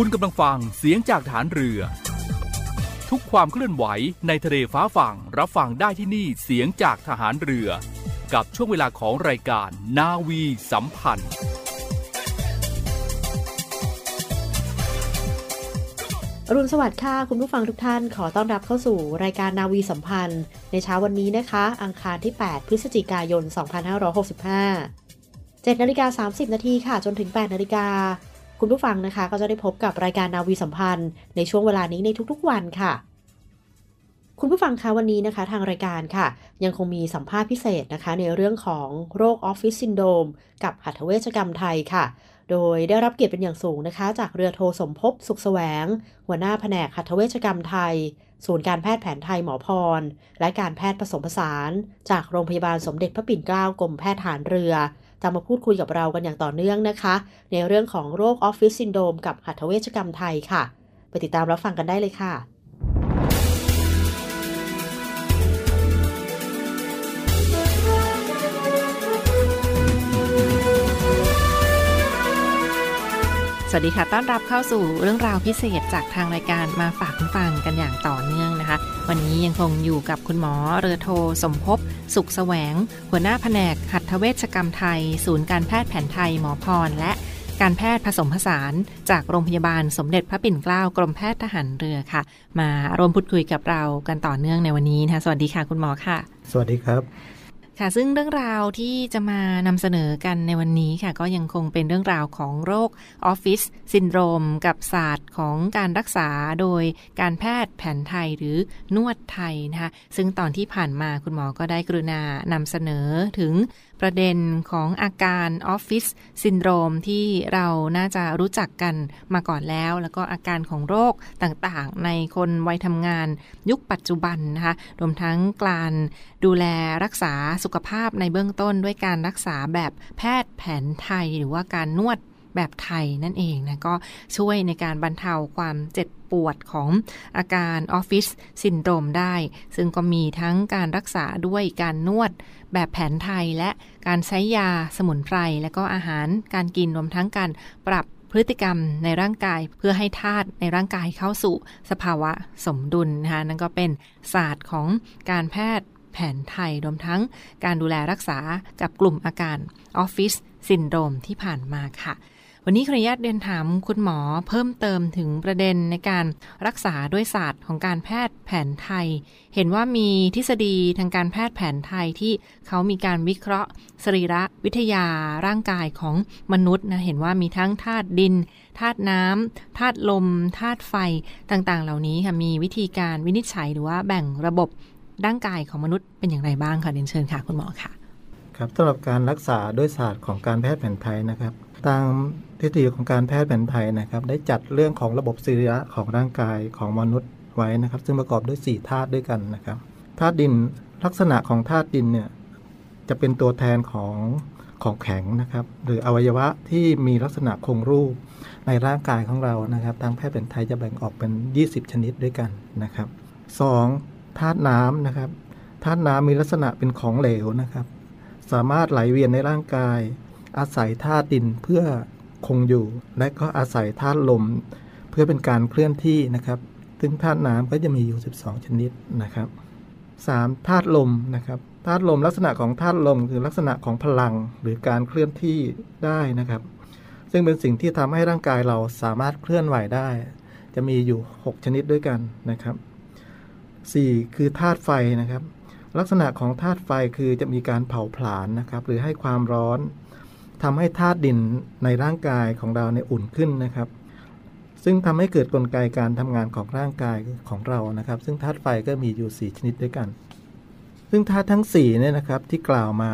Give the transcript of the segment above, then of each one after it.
คุณกำลังฟังเสียงจากฐานเรือ ทุกความเคลื่อนไหวในทะเลฟ้าฝั่งรับฟังได้ที่นี่เสียงจากฐานเรือ กับช่วงเวลาของรายการนาวีสัมพันธ์ อรุณสวัสดิ์ค่ะคุณผู้ฟังทุกท่านขอต้อนรับเข้าสู่รายการนาวีสัมพันธ์ ในเช้าวันนี้นะคะ อังคารที่ 8 พฤศจิกายน 2565 7นาฬิกา30นาทีค่ะจนถึง8นาฬิกา คุณผู้ฟังนะคะ ก็จะได้พบกับรายการนาวีสัมพันธ์ ในช่วงเวลานี้ในทุกๆวันค่ะ คุณผู้ฟังคะวันนี้นะคะ ทางรายการค่ะ ยังคงมีสัมภาษณ์พิเศษนะคะ ในเรื่องของโรคออฟฟิศซินโดมกับหัตถเวชกรรมไทยค่ะ โดยได้รับเกียรติเป็นอย่างสูงนะคะ จากเรือโทสมภพสุขแสวง หัวหน้าแผนกหัตถเวชกรรมไทยศูนย์การแพทย์แผนไทยหมอพร และการแพทย์ผสมผสาน จากโรงพยาบาลสมเด็จพระปิ่นเกล้ากรมแพทย์ฐานเรือ จะมาพูดคุยกับเรากันอย่างต่อเนื่องนะคะ ในเรื่องของโรคออฟฟิศซินโดมกับหัตถเวชกรรมไทยค่ะ ไปติดตามรับฟังกันได้เลยค่ะสวัสดีค่ะ ต้อนรับเข้าสู่เรื่องราวพิเศษจากทางรายการมาฝากคุณฟังกันอย่างต่อเนื่อง นะคะ วันนี้ยังคงอยู่กับคุณหมอเรือโทสมภพสุขแสวง หัวหน้าแผนกหัตถเวชกรรมไทย ศูนย์การแพทย์แผนไทยหมอพรและการแพทย์ผสมผสาน จากโรงพยาบาลสมเด็จพระปิ่นเกล้ากรมแพทย์ทหารเรือค่ะ มาร่วมพูดคุยกับเรากันต่อเนื่องในวันนี้นะคะสวัสดีค่ะคุณหมอค่ะ สวัสดีครับ ค่ะ ซึ่งเรื่องราวที่จะมานำเสนอกันในวันนี้ค่ะ ก็ยังคงเป็นเรื่องราวของโรคออฟฟิศซินโดรม กับศาสตร์ของการรักษาโดยการแพทย์แผนไทยหรือนวดไทยนะคะ ซึ่งตอนที่ผ่านมาคุณหมอก็ได้กรุณานำเสนอถึง ประเด็นของอาการออฟฟิศซินโดรมที่เราน่าจะรู้จักกันมาก่อนแล้ว แล้วก็อาการของโรคต่างๆ ในคนวัยทำงานยุคปัจจุบันนะคะ รวมทั้งการดูแลรักษาสุขภาพในเบื้องต้นด้วยการรักษาแบบแพทย์แผนไทยหรือว่าการนวด แบบไทยนั่นเองนะก็ช่วยในการบรรเทาความเจ็บปวดของอาการออฟฟิศซินโดรมได้ ซึ่งก็มีทั้งการรักษาด้วยการนวดแบบแผนไทยและการใช้ยาสมุนไพร และก็อาหารการกินรวมทั้งการปรับพฤติกรรมในร่างกายเพื่อให้ธาตุในร่างกายเข้าสู่สภาวะสมดุลนะคะนั่นก็เป็นศาสตร์ของการแพทย์แผนไทยรวมทั้งการดูแลรักษากับกลุ่มอาการออฟฟิศซินโดรมที่ผ่านมาค่ะ วันนี้ขออนุญาตเรียนถามคุณหมอเพิ่มเติมถึงประเด็นในการรักษาด้วยศาสตร์ของการแพทย์แผนไทย เห็นว่ามีทฤษฎีทางการแพทย์แผนไทยที่เขามีการวิเคราะห์ สรีระวิทยาร่างกายของมนุษย์นะเห็นว่ามีทั้งธาตุดินธาตุน้ำธาตุลมธาตุไฟต่างๆ เหล่านี้ค่ะมีวิธีการวินิจฉัยหรือว่าแบ่งระบบร่างกายของมนุษย์เป็นอย่างไรบ้างคะเรียนเชิญค่ะคุณหมอค่ะ ครับสำหรับการรักษาด้วยศาสตร์ของการแพทย์แผนไทยนะครับ ตามทฤษฎีของการแพทย์แผนไทยนะครับ ได้จัดเรื่องของระบบสรีระของร่างกายของมนุษย์ไว้นะครับ ซึ่งประกอบด้วย4ธาตุด้วยกันนะครับธาตุดินลักษณะของธาตุดินเนี่ยจะเป็นตัวแทนของของแข็งนะครับ หรืออวัยวะที่มีลักษณะคงรูปในร่างกายของเรานะครับ ทางแพทย์แผนไทยจะแบ่งออกเป็น 20 ชนิดด้วยกันนะครับ 2. ธาตุน้ำนะครับธาตุน้ำมีลักษณะเป็นของเหลวนะครับ สามารถไหลเวียนในร่างกาย อาศัยธาตุดินเพื่อคงอยู่ และก็อาศัยธาตุลม เพื่อเป็นการเคลื่อนที่นะครับ ซึ่งธาตุน้ำก็จะมีอยู่ 12 ชนิดนะครับ 3. ธาตุลมนะครับธาตุลมลักษณะของธาตุลมคือลักษณะของพลังหรือการเคลื่อนที่ได้นะครับ ซึ่งเป็นสิ่งที่ทำให้ร่างกายเราสามารถเคลื่อนไหวได้ จะมีอยู่ 6 ชนิดด้วยกันนะครับ 4. คือธาตุไฟนะครับ ลักษณะของธาตุไฟคือจะมีการเผาผลาญนะครับ หรือให้ความร้อน ทำให้ธาตุดินในร่างกายของเราเนี่ยอุ่นขึ้นนะครับ ซึ่งทำให้เกิดกลไกการทำงานของร่างกายของเรานะครับ ซึ่งธาตุไฟก็มีอยู่ 4 ชนิดด้วยกัน ซึ่งธาตุทั้ง4เนี่ยนะครับที่กล่าวมา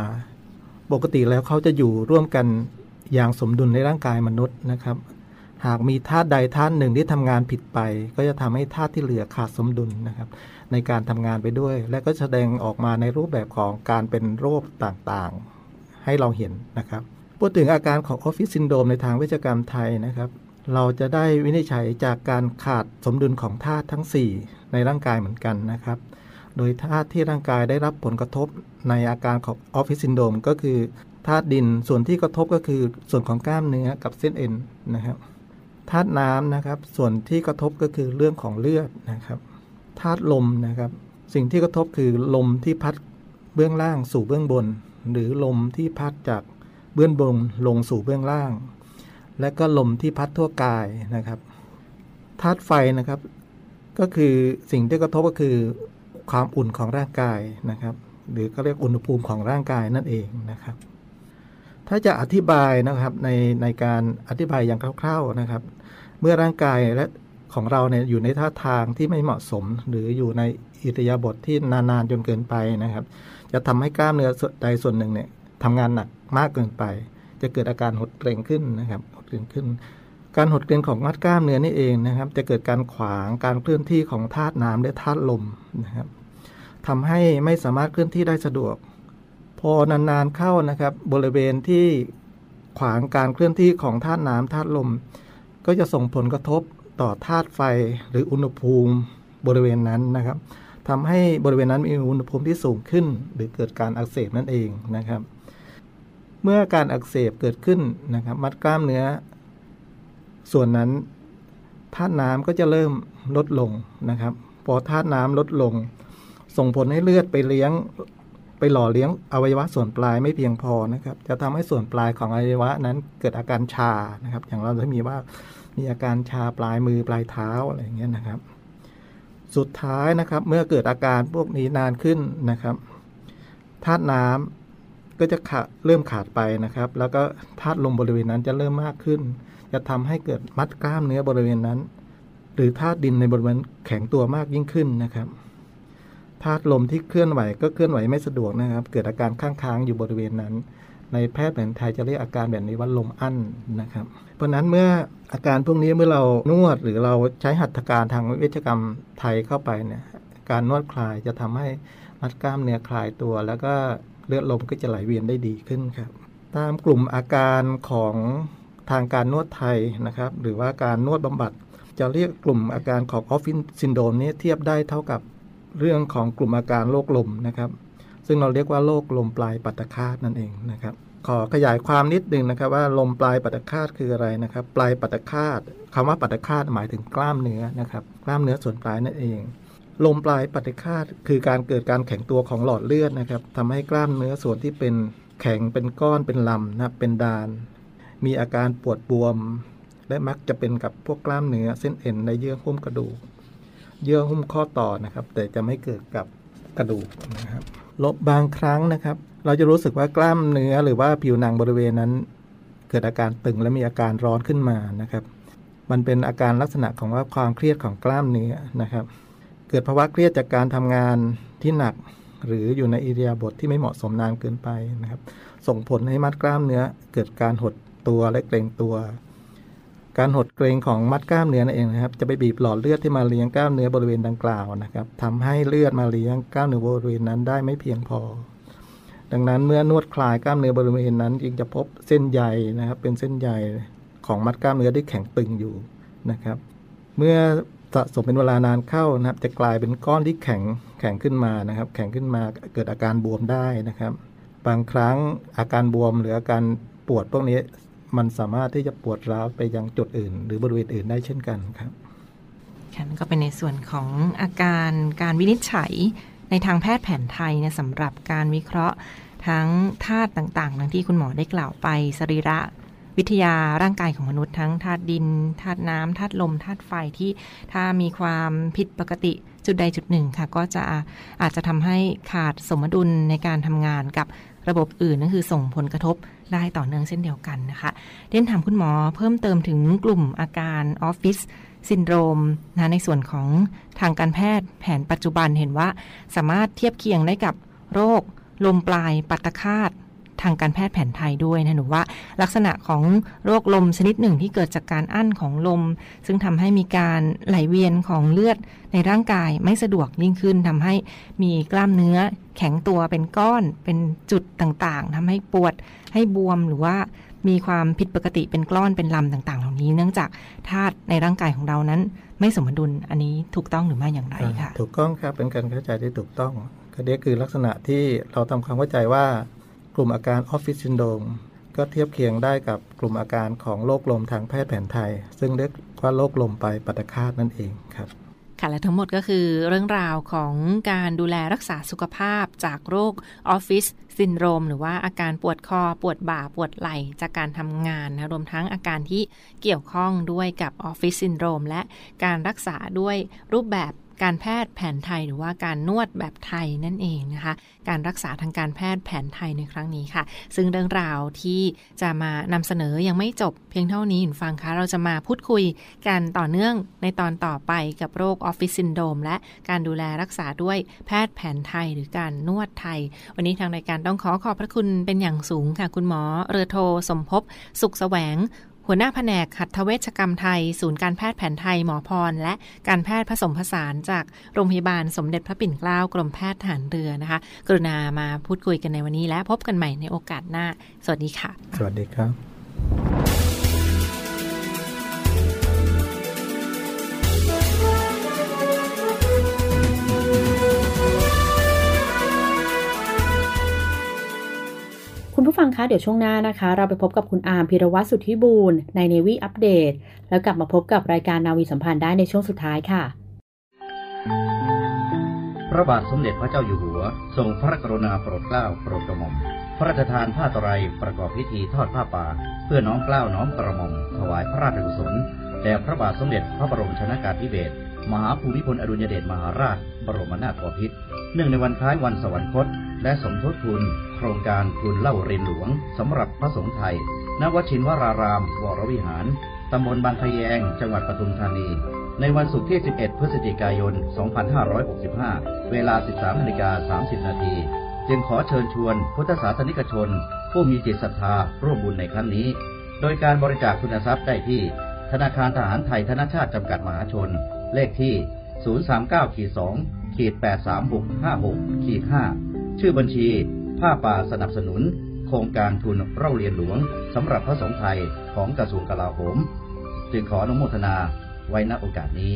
ปกติแล้วเขาจะอยู่ร่วมกันอย่างสมดุลในร่างกายมนุษย์นะครับ หากมีธาตุใดธาตุหนึ่งที่ทำงานผิดไป ก็จะทำให้ธาตุที่เหลือขาดสมดุลนะครับ ในการทำงานไปด้วย และก็แสดงออกมาในรูปแบบของการเป็นโรคต่างๆ ให้เราเห็นนะครับ พูดถึงอาการของออฟฟิศซินโดรมในทางเวชกรรมไทยนะครับ เราจะได้วินิจฉัยจากการขาดสมดุลของธาตุทั้ง 4 ในร่างกายเหมือนกันนะครับ โดยธาตุที่ร่างกายได้รับผลกระทบในอาการของออฟฟิศซินโดรมก็คือธาตุดินส่วนที่กระทบก็คือส่วนของกล้ามเนื้อกับเส้นเอ็นนะครับธาตุน้ำนะครับ ส่วนที่กระทบก็คือเรื่องของเลือดนะครับธาตุลมนะครับ สิ่งที่กระทบคือลมที่พัดเบื้องล่างสู่เบื้องบน หรือลมที่พัดจาก เบื้องบนลงสู่เบื้องล่าง และก็ลมที่พัดทั่วกายนะครับธาตุไฟนะครับ ก็คือสิ่งที่กระทบก็คือความอุ่นของร่างกายนะครับ หรือก็เรียกอุณหภูมิของร่างกายนั่นเองนะครับ ถ้าจะอธิบายนะครับในในการอธิบายอย่างคร่าว ๆนะครับ เมื่อร่างกายและของเราเนี่ยอยู่ในท่าทางที่ไม่เหมาะสม หรืออยู่ในอิริยาบถทที่นานๆจนเกินไปนะครับ จะทำให้กล้ามเนื้อใดส่วนหนึ่งเนี่ยทำงานหนัก มากเกินไป จะเกิดอาการหดเกร็งขึ้นนะครับหดเกร็งขึ้น การหดเกร็งของมัดกล้ามเนื้อนี่เองนะครับ จะเกิดการขวางการเคลื่อนที่ของธาตุน้ำและธาตุลมนะครับทำให้ไม่สามารถเคลื่อนที่ได้สะดวก พอนานๆเข้านะครับ บริเวณที่ขวางการเคลื่อนที่ของธาตุน้ำธาตุลม ก็จะส่งผลกระทบต่อธาตุไฟหรืออุณหภูมิบริเวณนั้นนะครับทำให้บริเวณนั้นมีอุณหภูมิที่สูงขึ้น หรือเกิดการอักเสบนั่นเองนะครับ เมื่อการอักเสบเกิดขึ้นนะครับ มัดกล้ามเนื้อ ส่วนนั้นธาตุน้ำก็จะเริ่มลดลงนะครับ พอธาตุน้ำลดลง ส่งผลให้เลือดไปเลี้ยงไปหล่อเลี้ยงอวัยวะส่วนปลายไม่เพียงพอนะครับ จะทำให้ส่วนปลายของอวัยวะนั้นเกิดอาการชานะครับ อย่างเราจะมีว่ามีอาการชาปลายมือปลายเท้าอะไรอย่างเงี้ยนะครับ สุดท้ายนะครับเมื่อเกิดอาการพวกนี้นานขึ้นนะครับธาตุน้ำ ก็จะขาดเริ่มขาดไปนะครับ แล้วก็ธาตุลมบริเวณนั้นจะเริ่มมากขึ้น จะทำให้เกิดมัดกล้ามเนื้อบริเวณนั้น หรือธาตุดินในบริเวณแข็งตัวมากยิ่งขึ้นนะครับธาตุลมที่เคลื่อนไหวก็เคลื่อนไหวไม่สะดวกนะครับ เกิดอาการข้างค้างอยู่บริเวณนั้น ในแพทย์แผนไทยจะเรียกอาการแบบนี้ว่าลมอั้นนะครับ เพราะนั้นเมื่ออาการพวกนี้เมื่อเรานวดหรือเราใช้หัตถการทางเวชกรรมไทยเข้าไปเนี่ยการนวดคลายจะทำให้มัดกล้ามเนื้อคลายตัว แล้วก็ เลือดลมก็จะไหลเวียนได้ดีขึ้นครับ ตามกลุ่มอาการของทางการนวดไทยนะครับ หรือว่าการนวดบำบัด จะเรียกกลุ่มอาการของออฟฟิศซินโดมนี้เทียบได้เท่ากับเรื่องของกลุ่มอาการโรคลมนะครับ ซึ่งเราเรียกว่าโรคลมปลายปัตตคาตนั่นเองนะครับขอขยายความนิดนึงนะครับว่าลมปลายปัตตคาตคืออะไรนะครับ ปลายปัตตคาตคำว่าปัตตคาตหมายถึงกล้ามเนื้อนะครับ กล้ามเนื้อส่วนปลายนั่นเอง ลมปลายปัตตคาตคือการเกิดการแข็งตัวของหลอดเลือดนะครับทำให้กล้ามเนื้อส่วนที่เป็นแข็งเป็นก้อนเป็นลำนะเป็นดาน มีอาการปวดบวม และมักจะเป็นกับพวกกล้ามเนื้อเส้นเอ็นในเยื่อหุ้มกระดูก เยื่อหุ้มข้อต่อนะครับ แต่จะไม่เกิดกับกระดูกนะครับลบบางครั้งนะครับ เราจะรู้สึกว่ากล้ามเนื้อหรือว่าผิวหนังบริเวณนั้น เกิดอาการตึงและมีอาการร้อนขึ้นมานะครับ มันเป็นอาการลักษณะของว่าความเครียดของกล้ามเนื้อนะครับ เกิดภาวะเครียดจากการทำงานที่หนัก หรืออยู่ในอิริยาบถทที่ไม่เหมาะสมนานเกินไปนะครับ ส่งผลให้มัดกล้ามเนื้อ เกิดการหดตัวและเกร็งตัว การหดเกรงของมัดกล้ามเนื้อนั่นเองนะครับ จะไปบีบหลอดเลือดที่มาเลี้ยงกล้ามเนื้อบริเวณดังกล่าวนะครับทำให้เลือดมาเลี้ยงกล้ามเนื้อบริเวณนั้นได้ไม่เพียงพอ ดังนั้นเมื่อนวดคลายกล้ามเนื้อบริเวณนั้นจึงจะพบเส้นใยนะครับ เป็นเส้นใยของมัดกล้ามเนื้อที่แข็งตึงอยู่นะครับ เมื่อ สะสมเป็นเวลานานเข้านะครับ จะกลายเป็นก้อนที่แข็งแข็งขึ้นมานะครับ แข็งขึ้นมาเกิดอาการบวมได้นะครับ บางครั้งอาการบวมหรืออาการปวดพวกนี้มันสามารถที่จะปวดร้าวไปยังจุดอื่น หรือบริเวณอื่นได้เช่นกันครับค่ะนั่นก็เป็นในส่วนของอาการการวินิจฉัยในทางแพทย์แผนไทยนะสำหรับการวิเคราะห์ทั้งธาตุต่างๆดังที่คุณหมอได้กล่าวไปสรีระ วิทยาร่างกายของมนุษย์ทั้งธาตุดินธาตุน้ำธาตุลมธาตุไฟที่ถ้ามีความผิดปกติจุดใดจุดหนึ่งค่ะ ก็จะอาจจะทำให้ขาดสมดุลในการทำงานกับระบบอื่นนั่นคือส่งผลกระทบได้ต่อเนื่องเช่นเดียวกันนะคะเรียนถามคุณหมอเพิ่มเติมถึงกลุ่มอาการออฟฟิศซินโดรมนะในส่วนของทางการแพทย์แผนปัจจุบันเห็นว่า สามารถเทียบเคียงได้กับโรคลมปลายปัตตคาต ทางการแพทย์แผนไทยด้วยนะหนูว่า ลักษณะของโรคลมชนิดหนึ่งที่เกิดจากการอั้นของลม ซึ่งทำให้มีการไหลเวียนของเลือดในร่างกายไม่สะดวกยิ่งขึ้นทำให้มีกล้ามเนื้อแข็งตัวเป็นก้อนเป็นจุดต่างๆทำให้ปวดให้บวมหรือว่ามีความผิดปกติเป็นกล้อนเป็นลำต่าง ๆ เหล่านี้ เนื่องจากธาตุในร่างกายของเรานั้น ไม่สมดุลอันนี้ถูกต้องหรือไม่อย่างไรคะถูกต้องครับเป็นการเข้าใจที่ถูกต้องก็เนี้คือลักษณะที่เราทำความเข้าใจว่า กลุ่มอาการออฟฟิศซินโดมก็เทียบเคียงได้กับกลุ่มอาการของโรคลมทางแพทย์แผนไทย ซึ่งเรียกว่าโรคลมปลายปัตคาตนั่นเองครับค่ะและทั้งหมดก็คือเรื่องราวของการดูแลรักษาสุขภาพจากโรคออฟฟิศซินโดรมหรือว่าอาการปวดคอปวดบ่าปวดไหล่จากการทำงานนะรวมทั้งอาการที่เกี่ยวข้องด้วยกับออฟฟิศซินโดรมและการรักษาด้วยรูปแบบ การแพทย์แผนไทยหรือว่าการนวดแบบไทยนั่นเองนะคะ การรักษาทางการแพทย์แผนไทยในครั้งนี้ค่ะ ซึ่งเรื่องราวที่จะมานำเสนอยังไม่จบเพียงเท่านี้คุณฟังคะเราจะมาพูดคุยกันต่อเนื่องในตอนต่อไปกับโรคออฟฟิศซินโดมและการดูแลรักษาด้วยแพทย์แผนไทยหรือการนวดไทย วันนี้ทางรายการต้องขอขอบพระคุณเป็นอย่างสูงค่ะ คุณหมอเรือโทสมภพสุขแสวง หัวหน้าแผนกหัตถเวชกรรมไทย ศูนย์การแพทย์แผนไทยหมอพร และการแพทย์ผสมผสานจากโรงพยาบาลสมเด็จพระปิ่นเกล้ากรมแพทย์ฐานเรือนะคะ กรุณามาพูดคุยกันในวันนี้และพบกันใหม่ในโอกาสหน้า สวัสดีค่ะ สวัสดีครับ คุณผู้ฟังคะเดี๋ยวช่วงหน้านะคะ เราไปพบกับคุณอาร์มพิรวัตรสุทธิบูรณ์ในเนวีอัปเดตแล้วกลับมาพบกับรายการนาวีสัมพันธ์ได้ในช่วงสุดท้ายค่ะ พระบาทสมเด็จพระเจ้าอยู่หัว ทรงพระกรุณาโปรดเกล้าโปรดกระหม่อมพระราชทานผ้าตรัยประกอบพิธีทอดผ้าป่า เพื่อน้อมเกล้าน้อมกระหม่อมถวายพระราชกุศลแด่พระบาทสมเด็จพระบรมชนากาธิเบศรมหาภูมิพลอดุลยเดชมหาราช บรมนาถบพิตร เนื่องในวันคล้ายวันสวรรคต และสมทบทุน โครงการทุนเล่าเรียนหลวงสำหรับพระสงฆ์ไทย ณวชินวราราม วรวิหาร ตำบลบางพะแยง จังหวัดปทุมธานี ในวันศุกร์ที่ 11 พฤศจิกายน 2565 เวลา 13นาฬิกา30 นาที จึงขอเชิญชวนพุทธศาสนิกชน ผู้มีจิตศรัทธาร่วมบุญในครั้งนี้ โดยการบริจาคทุนทรัพย์ได้ที่ ธนาคารทหารไทยธนชาติจำกัดมหาชน เลขที่ 039.2 ขีด83656ขีด5ชื่อบัญชี ผ้าป่าสนับสนุน โครงการทุนเล่าเรียนหลวงสำหรับพระสงฆ์ไทยของกระทรวงกลาโหม จึงขออนุโมทนาไว้ณโอกาสนี้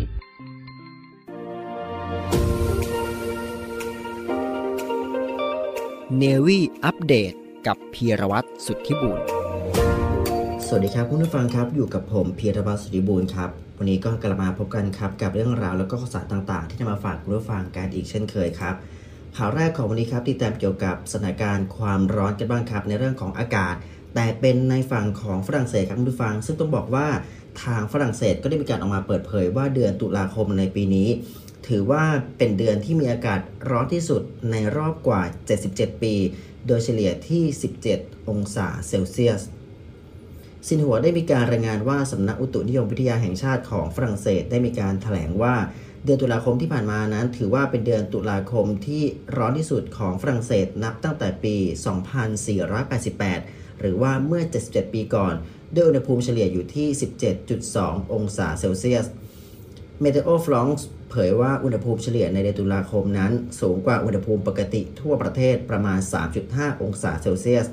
เนวี่อัปเดตกับพีรวัตรสุทธิบุญ สวัสดีครับคุณผู้ฟังครับอยู่กับผมเพียรวัตรสุธิบูรณ์ครับวันนี้ก็กลับมาพบกันครับกับเรื่องราวแล้วก็ข่าวสารต่างๆ ที่จะมาฝากคุณผู้ฟังกันอีกเช่นเคยครับข่าวแรกของวันนี้ครับติดตามเกี่ยวกับสถานการณ์ความร้อนกันบ้างครับในเรื่องของอากาศ แต่เป็นในฝั่งของฝรั่งเศสครับคุณผู้ฟัง ซึ่งต้องบอกว่าทางฝรั่งเศสก็ได้มีการออกมาเปิดเผยว่าเดือนตุลาคมในปีนี้ ถือว่าเป็นเดือนที่มีอากาศร้อนที่สุดในรอบกว่า 77 ปี โดยเฉลี่ยที่ 17 องศาเซลเซียส ซินหัวได้มีการรายงานว่าสำนักอุตุนิยมวิทยาแห่งชาติของฝรั่งเศสได้มีการถแถลงว่า เดือนตุลาคมที่ผ่านมานั้น ถือว่าเป็นเดือนตุลาคมที่ร้อนที่สุดของฝรั่งเศสนับตั้งแต่ปี 2488 หรือว่าเมื่อ 77 ปีก่อน ด้วยอุณหภูมิเฉลี่ยอยู่ที่ 17.2 องศาเซลเซียส Météo-France เผยว่าอุณหภูมิเฉลี่ยในเดือนตุลาคมนั้น สูงกว่าอุณหภูมิปกติทั่วประเทศประมาณ 3.5 องศาเซลเซียส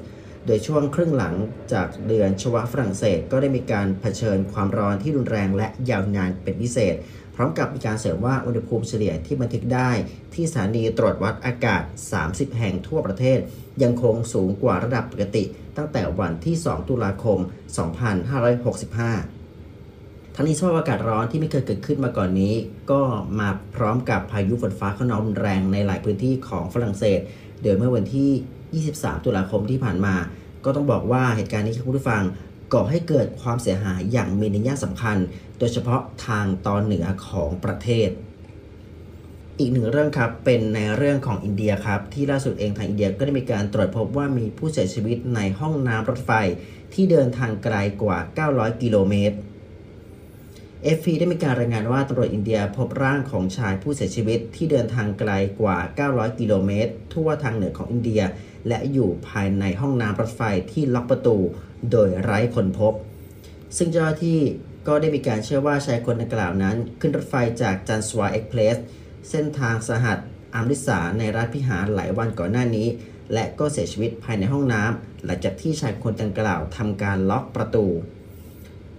โดยช่วงครึ่งหลังจากเดือนชวะฝรั่งเศสก็ได้มีการเผชิญความร้อนที่รุนแรงและยาวนานเป็นพิเศษ พร้อมกับมีการเสริมว่าอุณหภูมิเฉลี่ยที่บันทึกได้ ที่สถานีตรวจวัดอากาศ 30 แห่งทั่วประเทศ ยังคงสูงกว่าระดับปกติ ตั้งแต่วันที่ 2 ตุลาคม 2565ทั้งนี้สภาพอากาศร้อนที่ไม่เคยเกิดขึ้นมาก่อนนี้ ก็มาพร้อมกับพายุฝนฟ้าขนองรุนแรงในหลายพื้นที่ของฝรั่งเศส โดยเมื่อวันที่ 23 ตุลาคมที่ผ่านมา ก็ต้องบอกว่าเหตุการณ์นี้คุณผู้ฟังก่อให้เกิดความเสียหายอย่างมีนัยสำคัญ โดยเฉพาะทางตอนเหนือของประเทศ อีกหนึ่งเรื่องครับเป็นในเรื่องของอินเดียครับ ที่ล่าสุดเองทางอินเดียก็ได้มีการตรวจพบว่ามีผู้เสียชีวิตในห้องน้ำรถไฟที่เดินทางไกลกว่า 900 กิโลเมตร เอฟได้มีการรายงานว่าตำรวจอินเดียพบร่างของชายผู้เสียชีวิตที่เดินทางไกลกว่า 900 กิโลเมตร ทั่วทางเหนือของอินเดีย และอยู่ภายในห้องน้ำรถไฟที่ล็อกประตู โดยไร้คนพบ ซึ่งเจ้าหน้าที่ก็ได้มีการเชื่อว่าชายคนดังกล่าวนั้น ขึ้นรถไฟจากจันสวาเอ็กเพลสเส้นทางสหัสอามริสาในรัฐพิหารหลายวันก่อนหน้านี้ และก็เสียชีวิตภายในห้องน้ำหลังจากที่ชายคนดังกล่าวทำการล็อกประตู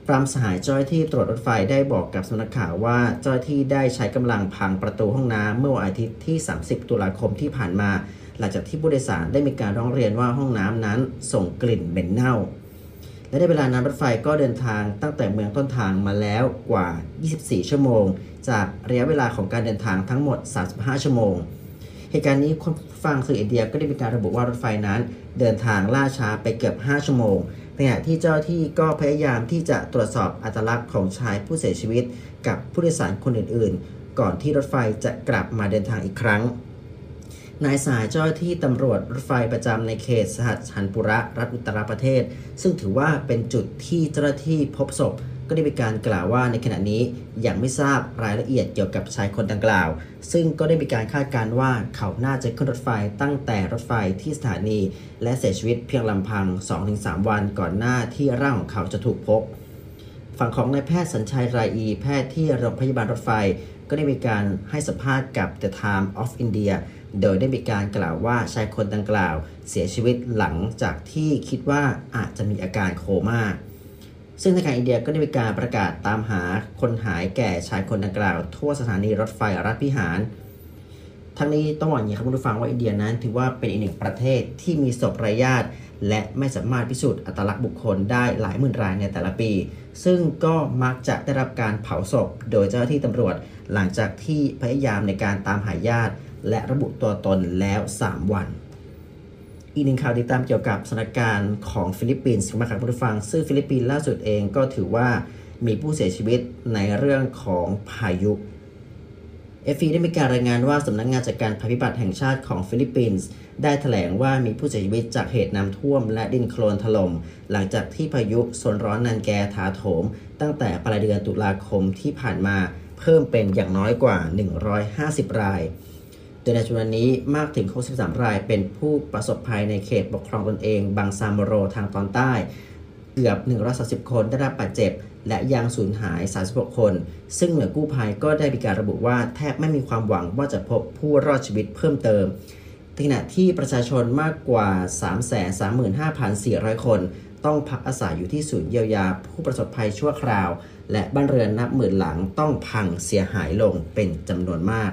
ฟรามสหายเจ้าหน้าที่ตรวจรถไฟได้บอกกับสำนักข่าวว่าเจ้าหน้าที่ได้ใช้กำลังพังประตูห้องน้ำเมื่อวันอาทิตย์ที่ 30 ตุลาคมที่ผ่านมา หลังจากที่ผู้โดยสารได้มีการร้องเรียนว่าห้องน้ำนั้นส่งกลิ่นเหม็นเน่า และในเวลานั้นรถไฟก็เดินทางตั้งแต่เมืองต้นทางมาแล้วกว่า 24 ชั่วโมง จากระยะเวลาของการเดินทางทั้งหมด 35 ชั่วโมงเหตุการณ์นี้คนฟังสื่ออินเดียก็ได้มีการระบุว่ารถไฟนั้น เดินทางล่าช้าไปเกือบ 5 ชั่วโมง ขณะที่เจ้าที่ก็พยายามที่จะตรวจสอบอัตลักษณ์ของชายผู้เสียชีวิต กับผู้โดยสารคนอื่นๆ ก่อนที่รถไฟจะกลับมาเดินทางอีกครั้ง นายสายเจ้าหน้าที่ตำรวจรถไฟประจำในเขตสหัสชันปุระรัฐอุตตรประเทศ ซึ่งถือว่าเป็นจุดที่เจ้าหน้าที่พบศพ ก็ได้มีการกล่าวว่าในขณะนี้ยังไม่ทราบรายละเอียดเกี่ยวกับชายคนดังกล่าว ซึ่งก็ได้มีการคาดการณ์ว่าเขาน่าจะขึ้นรถไฟตั้งแต่รถไฟที่สถานี และเสียชีวิตเพียงลำพัง 2-3 วันก่อนหน้าที่ร่างของเขาจะถูกพบ ฝั่งของนายแพทย์สัญชัยรายอี แพทย์ที่โรงพยาบาลรถไฟ ก็ได้มีการให้สัมภาษณ์กับ The Time of India โดยได้มีการกล่าวว่าชายคนดังกล่าว เสียชีวิตหลังจากที่คิดว่าอาจจะมีอาการโคม่า ซึ่งทางการอินเดียก็ได้มีการประกาศตามหาคนหายแก่ชายคนดังกล่าวทั่วสถานีรถไฟรัฐพิหาร ทั้งนี้ต้องบอกอย่างนี้ครับคุณผู้ฟังว่าอินเดียนั้นถือว่าเป็นอีกหนึ่งประเทศที่มีศพรายญาติ และไม่สามารถพิสูจน์อัตลักษณ์บุคคลได้หลายหมื่นรายในแต่ละปี ซึ่งก็มักจะได้รับการเผาศพ โดยเจ้าหน้าที่ตำรวจ หลังจากที่พยายามในการตามหาญาติ และระบุตัวตนแล้ว 3 วัน อีกหนึ่งข่าวติดตามเกี่ยวกับสถานการณ์ของฟิลิปปินส์มาครับคุณผู้ฟัง ซึ่งฟิลิปปินส์ล่าสุดเองก็ถือว่ามีผู้เสียชีวิตในเรื่องของพายุเอฟีได้มีการรายงานว่าสำนักงานจัดการภัยพิบัติแห่งชาติของฟิลิปปินส์ได้แถลงว่ามีผู้เสียชีวิตจากเหตุน้ำท่วมและดินโคลนถล่มหลังจากที่พายุโซนร้อนนันแกถาโถม ตั้งแต่ปลายเดือนตุลาคมที่ผ่านมาเพิ่มเป็นอย่างน้อยกว่า 150 ราย โดยในจำนวนนี้มากถึง 63 รายเป็นผู้ประสบภัยในเขตปกครองตนเอง บางซามโรทางตอนใต้ เกือบ 130 คนได้รับบาดเจ็บ และยังสูญหาย 36 คน ซึ่งหน่วยกู้ภัยก็ได้มีการระบุว่าแทบไม่มีความหวังว่าจะพบผู้รอดชีวิตเพิ่มเติมขณะที่ประชาชนมากกว่า 335,400 คน ต้องพักอาศัยอยู่ที่ศูนย์เยียวยาผู้ประสบภัยชั่วคราว และบ้านเรือนนับหมื่นหลังต้องพังเสียหายลงเป็นจำนวนมาก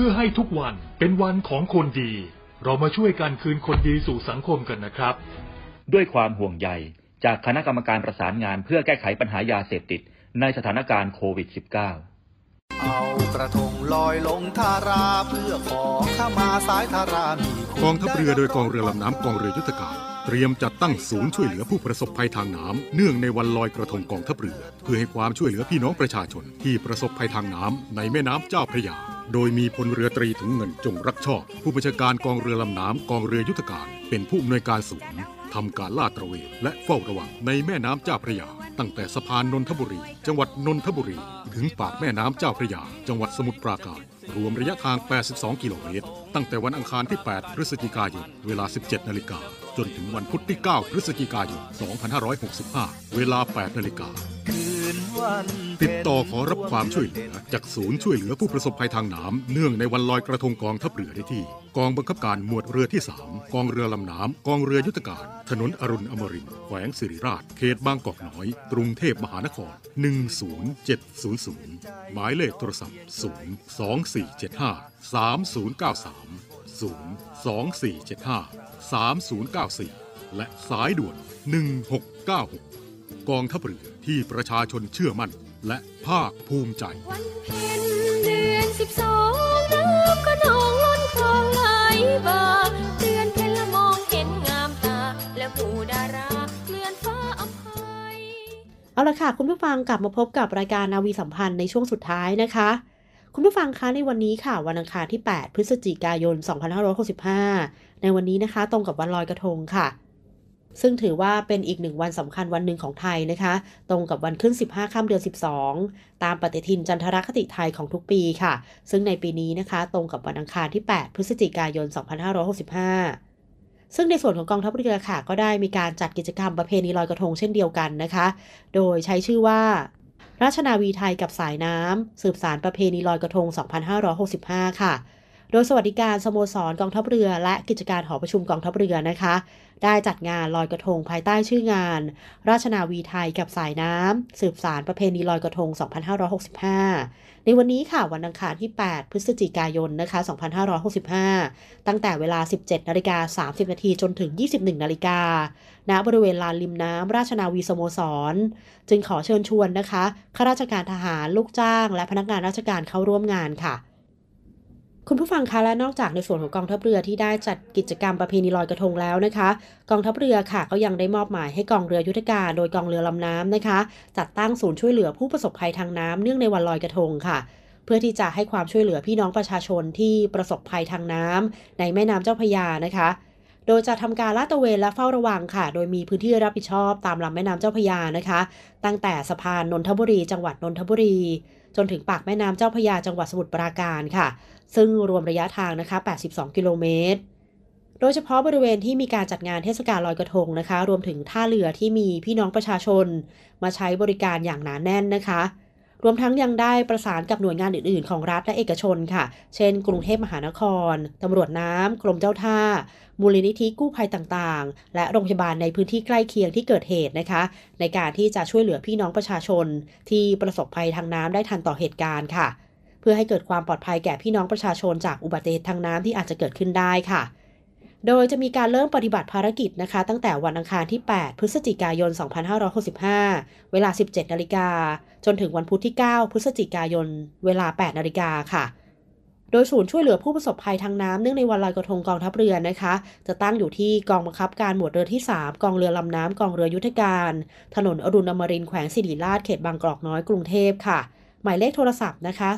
พื่อให้ทุกวันเป็นวันของคนดี เรามาช่วยกันคืนคนดีสู่สังคมกันนะครับ ด้วยความห่วงใยจากคณะกรรมการประสานงานเพื่อแก้ไขปัญหายาเสพติดในสถานการณ์โควิด -19 เอากระทงลอยลงทาราเพื่อขอขมาสายทารามีกองทัพเรือโดยกองเรือลำน้ำกองเรือยุทธการเตรียมจัดตั้งศูนย์ช่วยเหลือผู้ประสบภัยทางน้ำเนื่องในวันลอยกระทงกองทัพเรือ เพื่อให้ความช่วยเหลือพี่น้องประชาชนที่ประสบภัยทางน้ำในแม่น้ำเจ้าพระยา โดยมีพลเรือตรีถุงเงินจงรักชอบ ผู้บัญชาการกองเรือลำน้ำกองเรือยุทธการ เป็นผู้อำนวยการศูนย์ทำการลาดตระเวนและเฝ้าระวังในแม่น้ำเจ้าพระยา ตั้งแต่สะพานนนทบุรี จังหวัดนนทบุรี ถึงปากแม่น้ำเจ้าพระยา จังหวัดสมุทรปราการ รวมระยะทาง 82 กิโลเมตร ตั้งแต่วันอังคารที่ 8 พฤศจิกายน เวลา 17 นาฬิกา จนถึงวันพุธที่ 9 พฤศจิกายน 2565 เวลา 8 นาฬิกา ติดต่อขอรับความช่วยเหลือ จากศูนย์ช่วยเหลือผู้ประสบภัยทางน้ำเนื่องในวันลอยกระทงกองทัพเรือได้ที่ กองบังคับการหมวดเรือที่ 3 กองเรือลำน้ำกองเรือยุทธการ ถนนอรุณอมรินทร์แขวงสิริราช เขตบางกอกน้อย กรุงเทพมหานคร 10700 หมายเลขโทรศัพท์ 02475 3093 02475 3094 และสายด่วน 1696 กองทัพเรือที่ประชาชนเชื่อมั่น และภาคภูมิใจเดือนสิบสองน้ำก็นองล้นคลองไหลบ่าเดือนเพ็ญละมองเห็นงามตา และผู้ดาราเลื่อนฟ้าอภัยเอาละค่ะ คุณผู้ฟังกลับมาพบกับรายการนาวีสัมพันธ์ในช่วงสุดท้ายนะคะ คุณผู้ฟังคะในวันนี้ค่ะ วันอังคารที่ 8 พฤศจิกายน 2565 ในวันนี้นะคะ ตรงกับวันลอยกระทงค่ะ ซึ่งถือว่าเป็นอีกหนึ่งวันสำคัญวันหนึ่งของไทยนะคะ ตรงกับวันขึ้น 15 ค่ำเดือน 12 ตามปฏิทินจันทรคติไทยของทุกปีค่ะ ซึ่งในปีนี้นะคะ ตรงกับวันอังคารที่ 8 พฤศจิกายน 2565ซึ่งในส่วนของกองทัพเรือค่ะ ก็ได้มีการจัดกิจกรรมประเพณีลอยกระทงเช่นเดียวกันนะคะ โดยใช้ชื่อว่า ราชนาวีไทยกับสายน้ำสืบสารประเพณีลอยกระทง 2565 ค่ะ โดยสวัสดิการสโมสรกองทัพเรือ และกิจการหอประชุมกองทัพเรือนะคะ ได้จัดงานลอยกระทงภายใต้ชื่องาน ราชนาวีไทยกับสายน้ำ สืบสารประเพณีลอยกระทง 2565 ในวันนี้ค่ะวันอังคารที่ 8 พฤศจิกายนนะคะ 2565 ตั้งแต่เวลา 17นาฬิกา30นาทีจนถึง 21นาฬิกาณบริเวณลานริมน้ำราชนาวีสโมสร จึงขอเชิญชวนนะคะข้าราชการทหารลูกจ้าง และพนักงานราชการเข้าร่วมงานค่ะ คุณผู้ฟังคะและนอกจากในส่วนของกองทัพเรือที่ได้จัดกิจกรรมประเพณีลอยกระทงแล้วนะคะ กองทัพเรือค่ะก็ยังได้มอบหมายให้กองเรือยุทธการโดยกองเรือลำน้ำนะคะ จัดตั้งศูนย์ช่วยเหลือผู้ประสบภัยทางน้ำเนื่องในวันลอยกระทงค่ะ เพื่อที่จะให้ความช่วยเหลือพี่น้องประชาชนที่ประสบภัยทางน้ำในแม่น้ำเจ้าพระยานะคะ โดยจะทำการลาดตระเวนและเฝ้าระวังค่ะ โดยมีพื้นที่รับผิดชอบตามลำแม่น้ำเจ้าพระยานะคะ ตั้งแต่สะพานนนทบุรี จังหวัดนนทบุรี จนถึงปากแม่น้ำเจ้าพยาจังหวัดสมุทรปราการค่ะ ซึ่งรวมระยะทางนะคะ 82 กิโลเมตร โดยเฉพาะบริเวณที่มีการจัดงานเทศกาลลอยกระทงนะคะ รวมถึงท่าเรือที่มีพี่น้องประชาชน มาใช้บริการอย่างหนาแน่นนะคะ รวมทั้งยังได้ประสานกับหน่วยงานอื่นๆ ของรัฐและเอกชนค่ะ เช่น กรุงเทพมหานครตำรวจน้ำกรมเจ้าท่า มูลนิธิกู้ภัยต่างๆ และโรงพยาบาลในพื้นที่ใกล้เคียงที่เกิดเหตุนะคะ ในการที่จะช่วยเหลือพี่น้องประชาชน ที่ประสบภัยทางน้ำได้ทันต่อเหตุการณ์ค่ะ เพื่อให้เกิดความปลอดภัยแก่พี่น้องประชาชนจากอุบัติเหตุทางน้ำที่อาจจะเกิดขึ้นได้ค่ะ โดยจะมีการเริ่มปฏิบัติภารกิจนะคะ ตั้งแต่วันอังคารที่ 8 พฤศจิกายน 2565 เวลา 17 นาฬิกา จนถึงวันพุธที่ 9 พฤศจิกายน เวลา 8 นาฬิกาค่ะ โดยศูนย์ช่วยเหลือผู้ประสบภัยทางน้ำเนื่องในวันลอยกระทงกองทัพเรือนะคะ จะตั้งอยู่ที่กองบังคับการหมวดเรือที่ 3 กองเรือลำน้ำกองเรือยุทธการ ถนนอรุณอมรินทร์แขวงสิริราชเขตบางกอกน้อยกรุงเทพค่ะ มายเลขโทรศัพท์นะคะ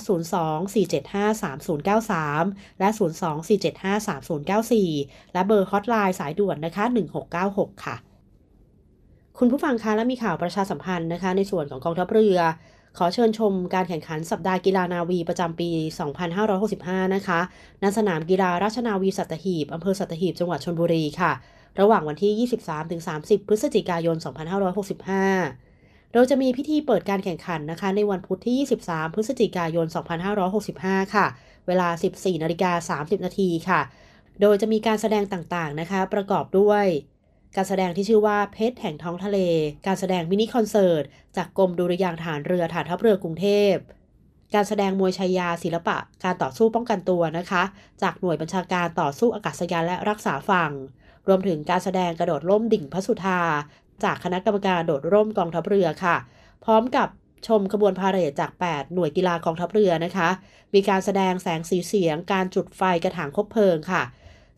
024753093 และ 024753094 และเบอร์ฮอตไลน์สายด่วนนะคะ 1696 ค่ะ คุณผู้ฟังคะและมีข่าวประชาสัมพันธ์นะคะ ในส่วนของกองทัพเรือขอเชิญชมการแข่งขันสัปดาห์กีฬานาวีประจำปี 2565 นะคะ ณ สนามกีฬาราชนาวีสัตหีบอำเภอสัตหีบ จังหวัดชลบุรีค่ะ ระหว่างวันที่ 23-30 พฤศจิกายน 2565 โดยจะมีพิธีเปิดการแข่งขันนะคะ ในวันพุธที่ 23 พฤศจิกายน 2565 ค่ะ เวลา 14นาฬิกา30 นาทีค่ะ โดยจะมีการแสดงต่างๆนะคะ ประกอบด้วย การแสดงที่ชื่อว่าเพชรแห่งท้องทะเล การแสดงมินิคอนเสิร์ต จากกรมดุริยางฐานเรือฐานทัพเรือกรุงเทพการแสดงมวยชายาศิลปะ การต่อสู้ป้องกันตัวนะคะ จากหน่วยบัญชาการต่อสู้อากาศยานและรักษาฝั่ง รวมถึงการแสดงกระโดดร่มดิ่งพระสุธา จากคณะกรรมการโดดร่มกองทัพเรือค่ะ พร้อมกับชมขบวนพาเหรดจาก 8 หน่วยกีฬากองทัพเรือนะคะ มีการแสดงแสงสีเสียง การจุดไฟกระถางคบเพลิงค่ะ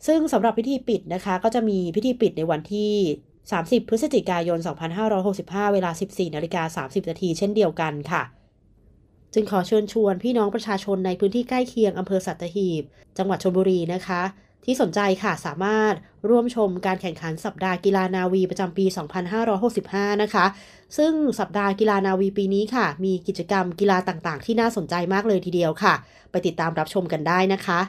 ซึ่งสำหรับพิธีปิดนะคะ ก็จะมีพิธีปิดในวันที่ 30 พฤศจิกายน 2565 เวลา 14นาฬิกา30 นาทีเช่นเดียวกันค่ะ จึงขอเชิญชวนพี่น้องประชาชนในพื้นที่ใกล้เคียงอำเภอสัตหีบ จังหวัดชลบุรีนะคะ ที่สนใจค่ะสามารถร่วมชมการแข่งขันสัปดาห์กีฬานาวีประจำปี 2565 นะคะ ซึ่งสัปดาห์กีฬานาวีปีนี้ค่ะ มีกิจกรรมกีฬาต่างๆ ที่น่าสนใจมากเลยทีเดียวค่ะ ไปติดตามรับชมกันได้นะคะ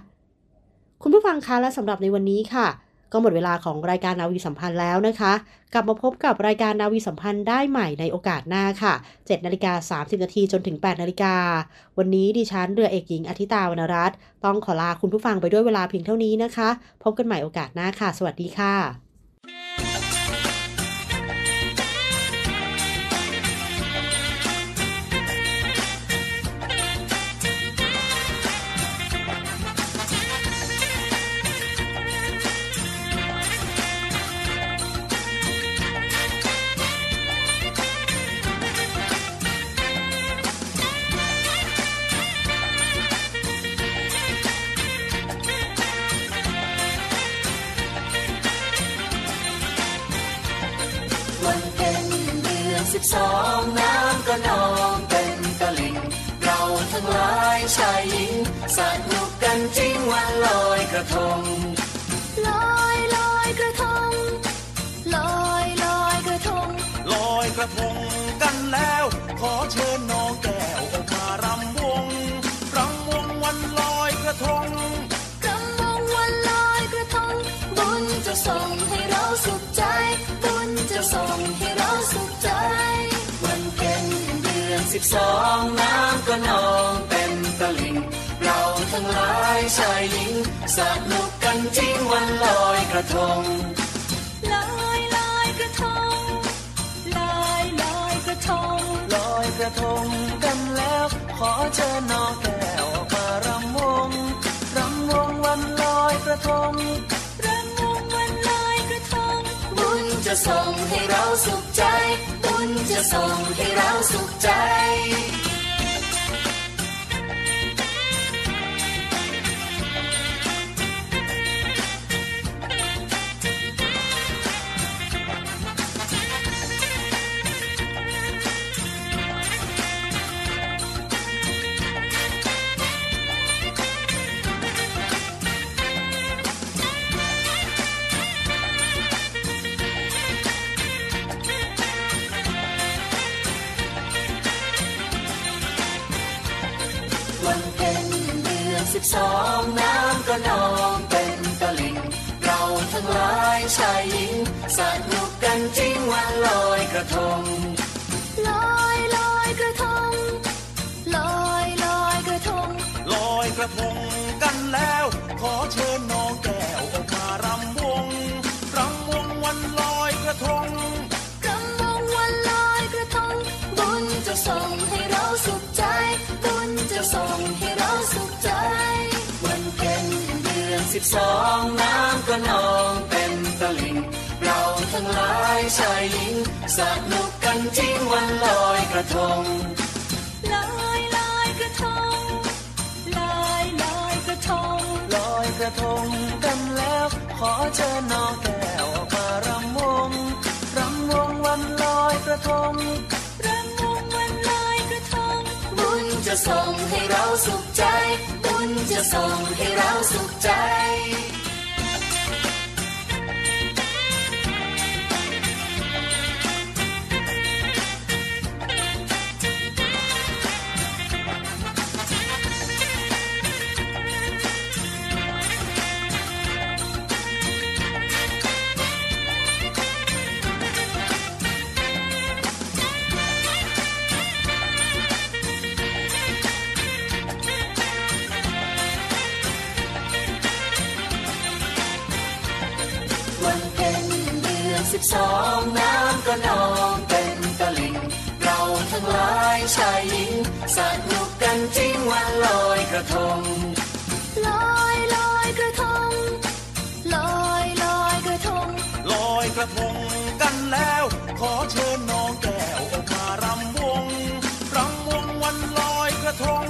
คุณผู้ฟังคะและสำหรับในวันนี้ค่ะ ก็หมดเวลาของรายการนาวีสัมพันธ์แล้วนะคะ กลับมาพบกับรายการนาวีสัมพันธ์ได้ใหม่ในโอกาสหน้าค่ะ7นาฬิกา30นาทีจนถึง8นาฬิกา วันนี้ดิฉันเรือเอกหญิงอธิตาวรรณรัตน์ต้องขอลาคุณผู้ฟังไปด้วยเวลาเพียงเท่านี้นะคะ พบกันใหม่โอกาสหน้าค่ะ สวัสดีค่ะ ชายหญิงสนุกกันจริงวันลอยกระทง ลอยลอยกระทง ลอยลอยกระทง ลอยกระทงกันแล้ว ขอเชิญน้องแก้วออกมารำวงรำวงวันลอยกระทงกำมงวันลอยกระทง บุญจะส่งให้เราสุขใจ บุญจะส่งให้เราสุขใจ วันเพ็ญเดือนสิบสองน้ำก็นองเต็มตลิ่งเรา ทั้งหลายชายหญิงสนุกกันจริงวันลอยกระทงลอยลอยกระทงลอยลอยกระทงลอยกระทงกันแล้วขอเชิญน้องแก้วออกมารำวงรำวงวันลอยกระทงรำวงวันลอยกระทงบุญจะส่งให้เราสุขใจ บุญจะส่งให้เราสุขใจ กระทงลอยลอยกระทงลอยลอยกระทงลอยกระทงกันแล้ว ขอเชิญน้องแก้วออกมารำวงรำวงวันลอยกระทงกำมงวันลอยกระทงบุญจะส่งให้เราสุขใจบุญจะส่งให้เราสุขใจ วันเพ็ญเดือนสิบสองน้ำก็นอง ชายหญิงสนุกกันจริงวันลอยกระทงลอยลอยกระทงลอยลอยกระทงลอยกระทงกันแล้ว ขอเชิญน้องแก้วออกมารำวงรำวงวันลอยกระทงรำวงวันลอยกระทง บุญจะส่งให้เราสุขใจ บุญจะส่งให้เราสุขใจ สนุกกันจริงวันลอยกระทง ลอยลอยกระทง ลอยลอยกระทง ลอยกระทงกันแล้ว ขอเชิญน้องแก้วออกมารำวงรำวงวันลอยกระทง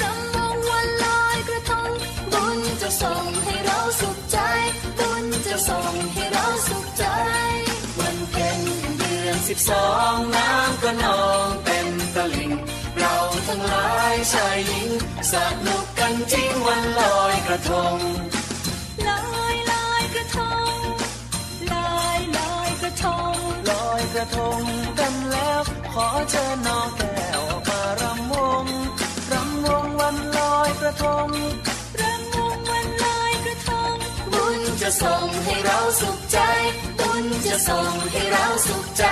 กำลังวันลอยกระทง บุญจะส่งให้เราสุขใจ บุญจะส่งให้เราสุขใจ วันเพ็ญเดือนสิบสองน้ำก็นอง ทั้งหลายชายหญิงสนุกกันจริงวันลอยกระทงลอยลอยกระทงลอยลอยกระทงลอยกระทงกันแล้ว ขอเชิญน้องแก้วออกมารำวงรำวงวันลอยกระทงรำวงวันลอยกระทง บุญจะส่งให้เราสุขใจ บุญจะส่งให้เราสุขใจ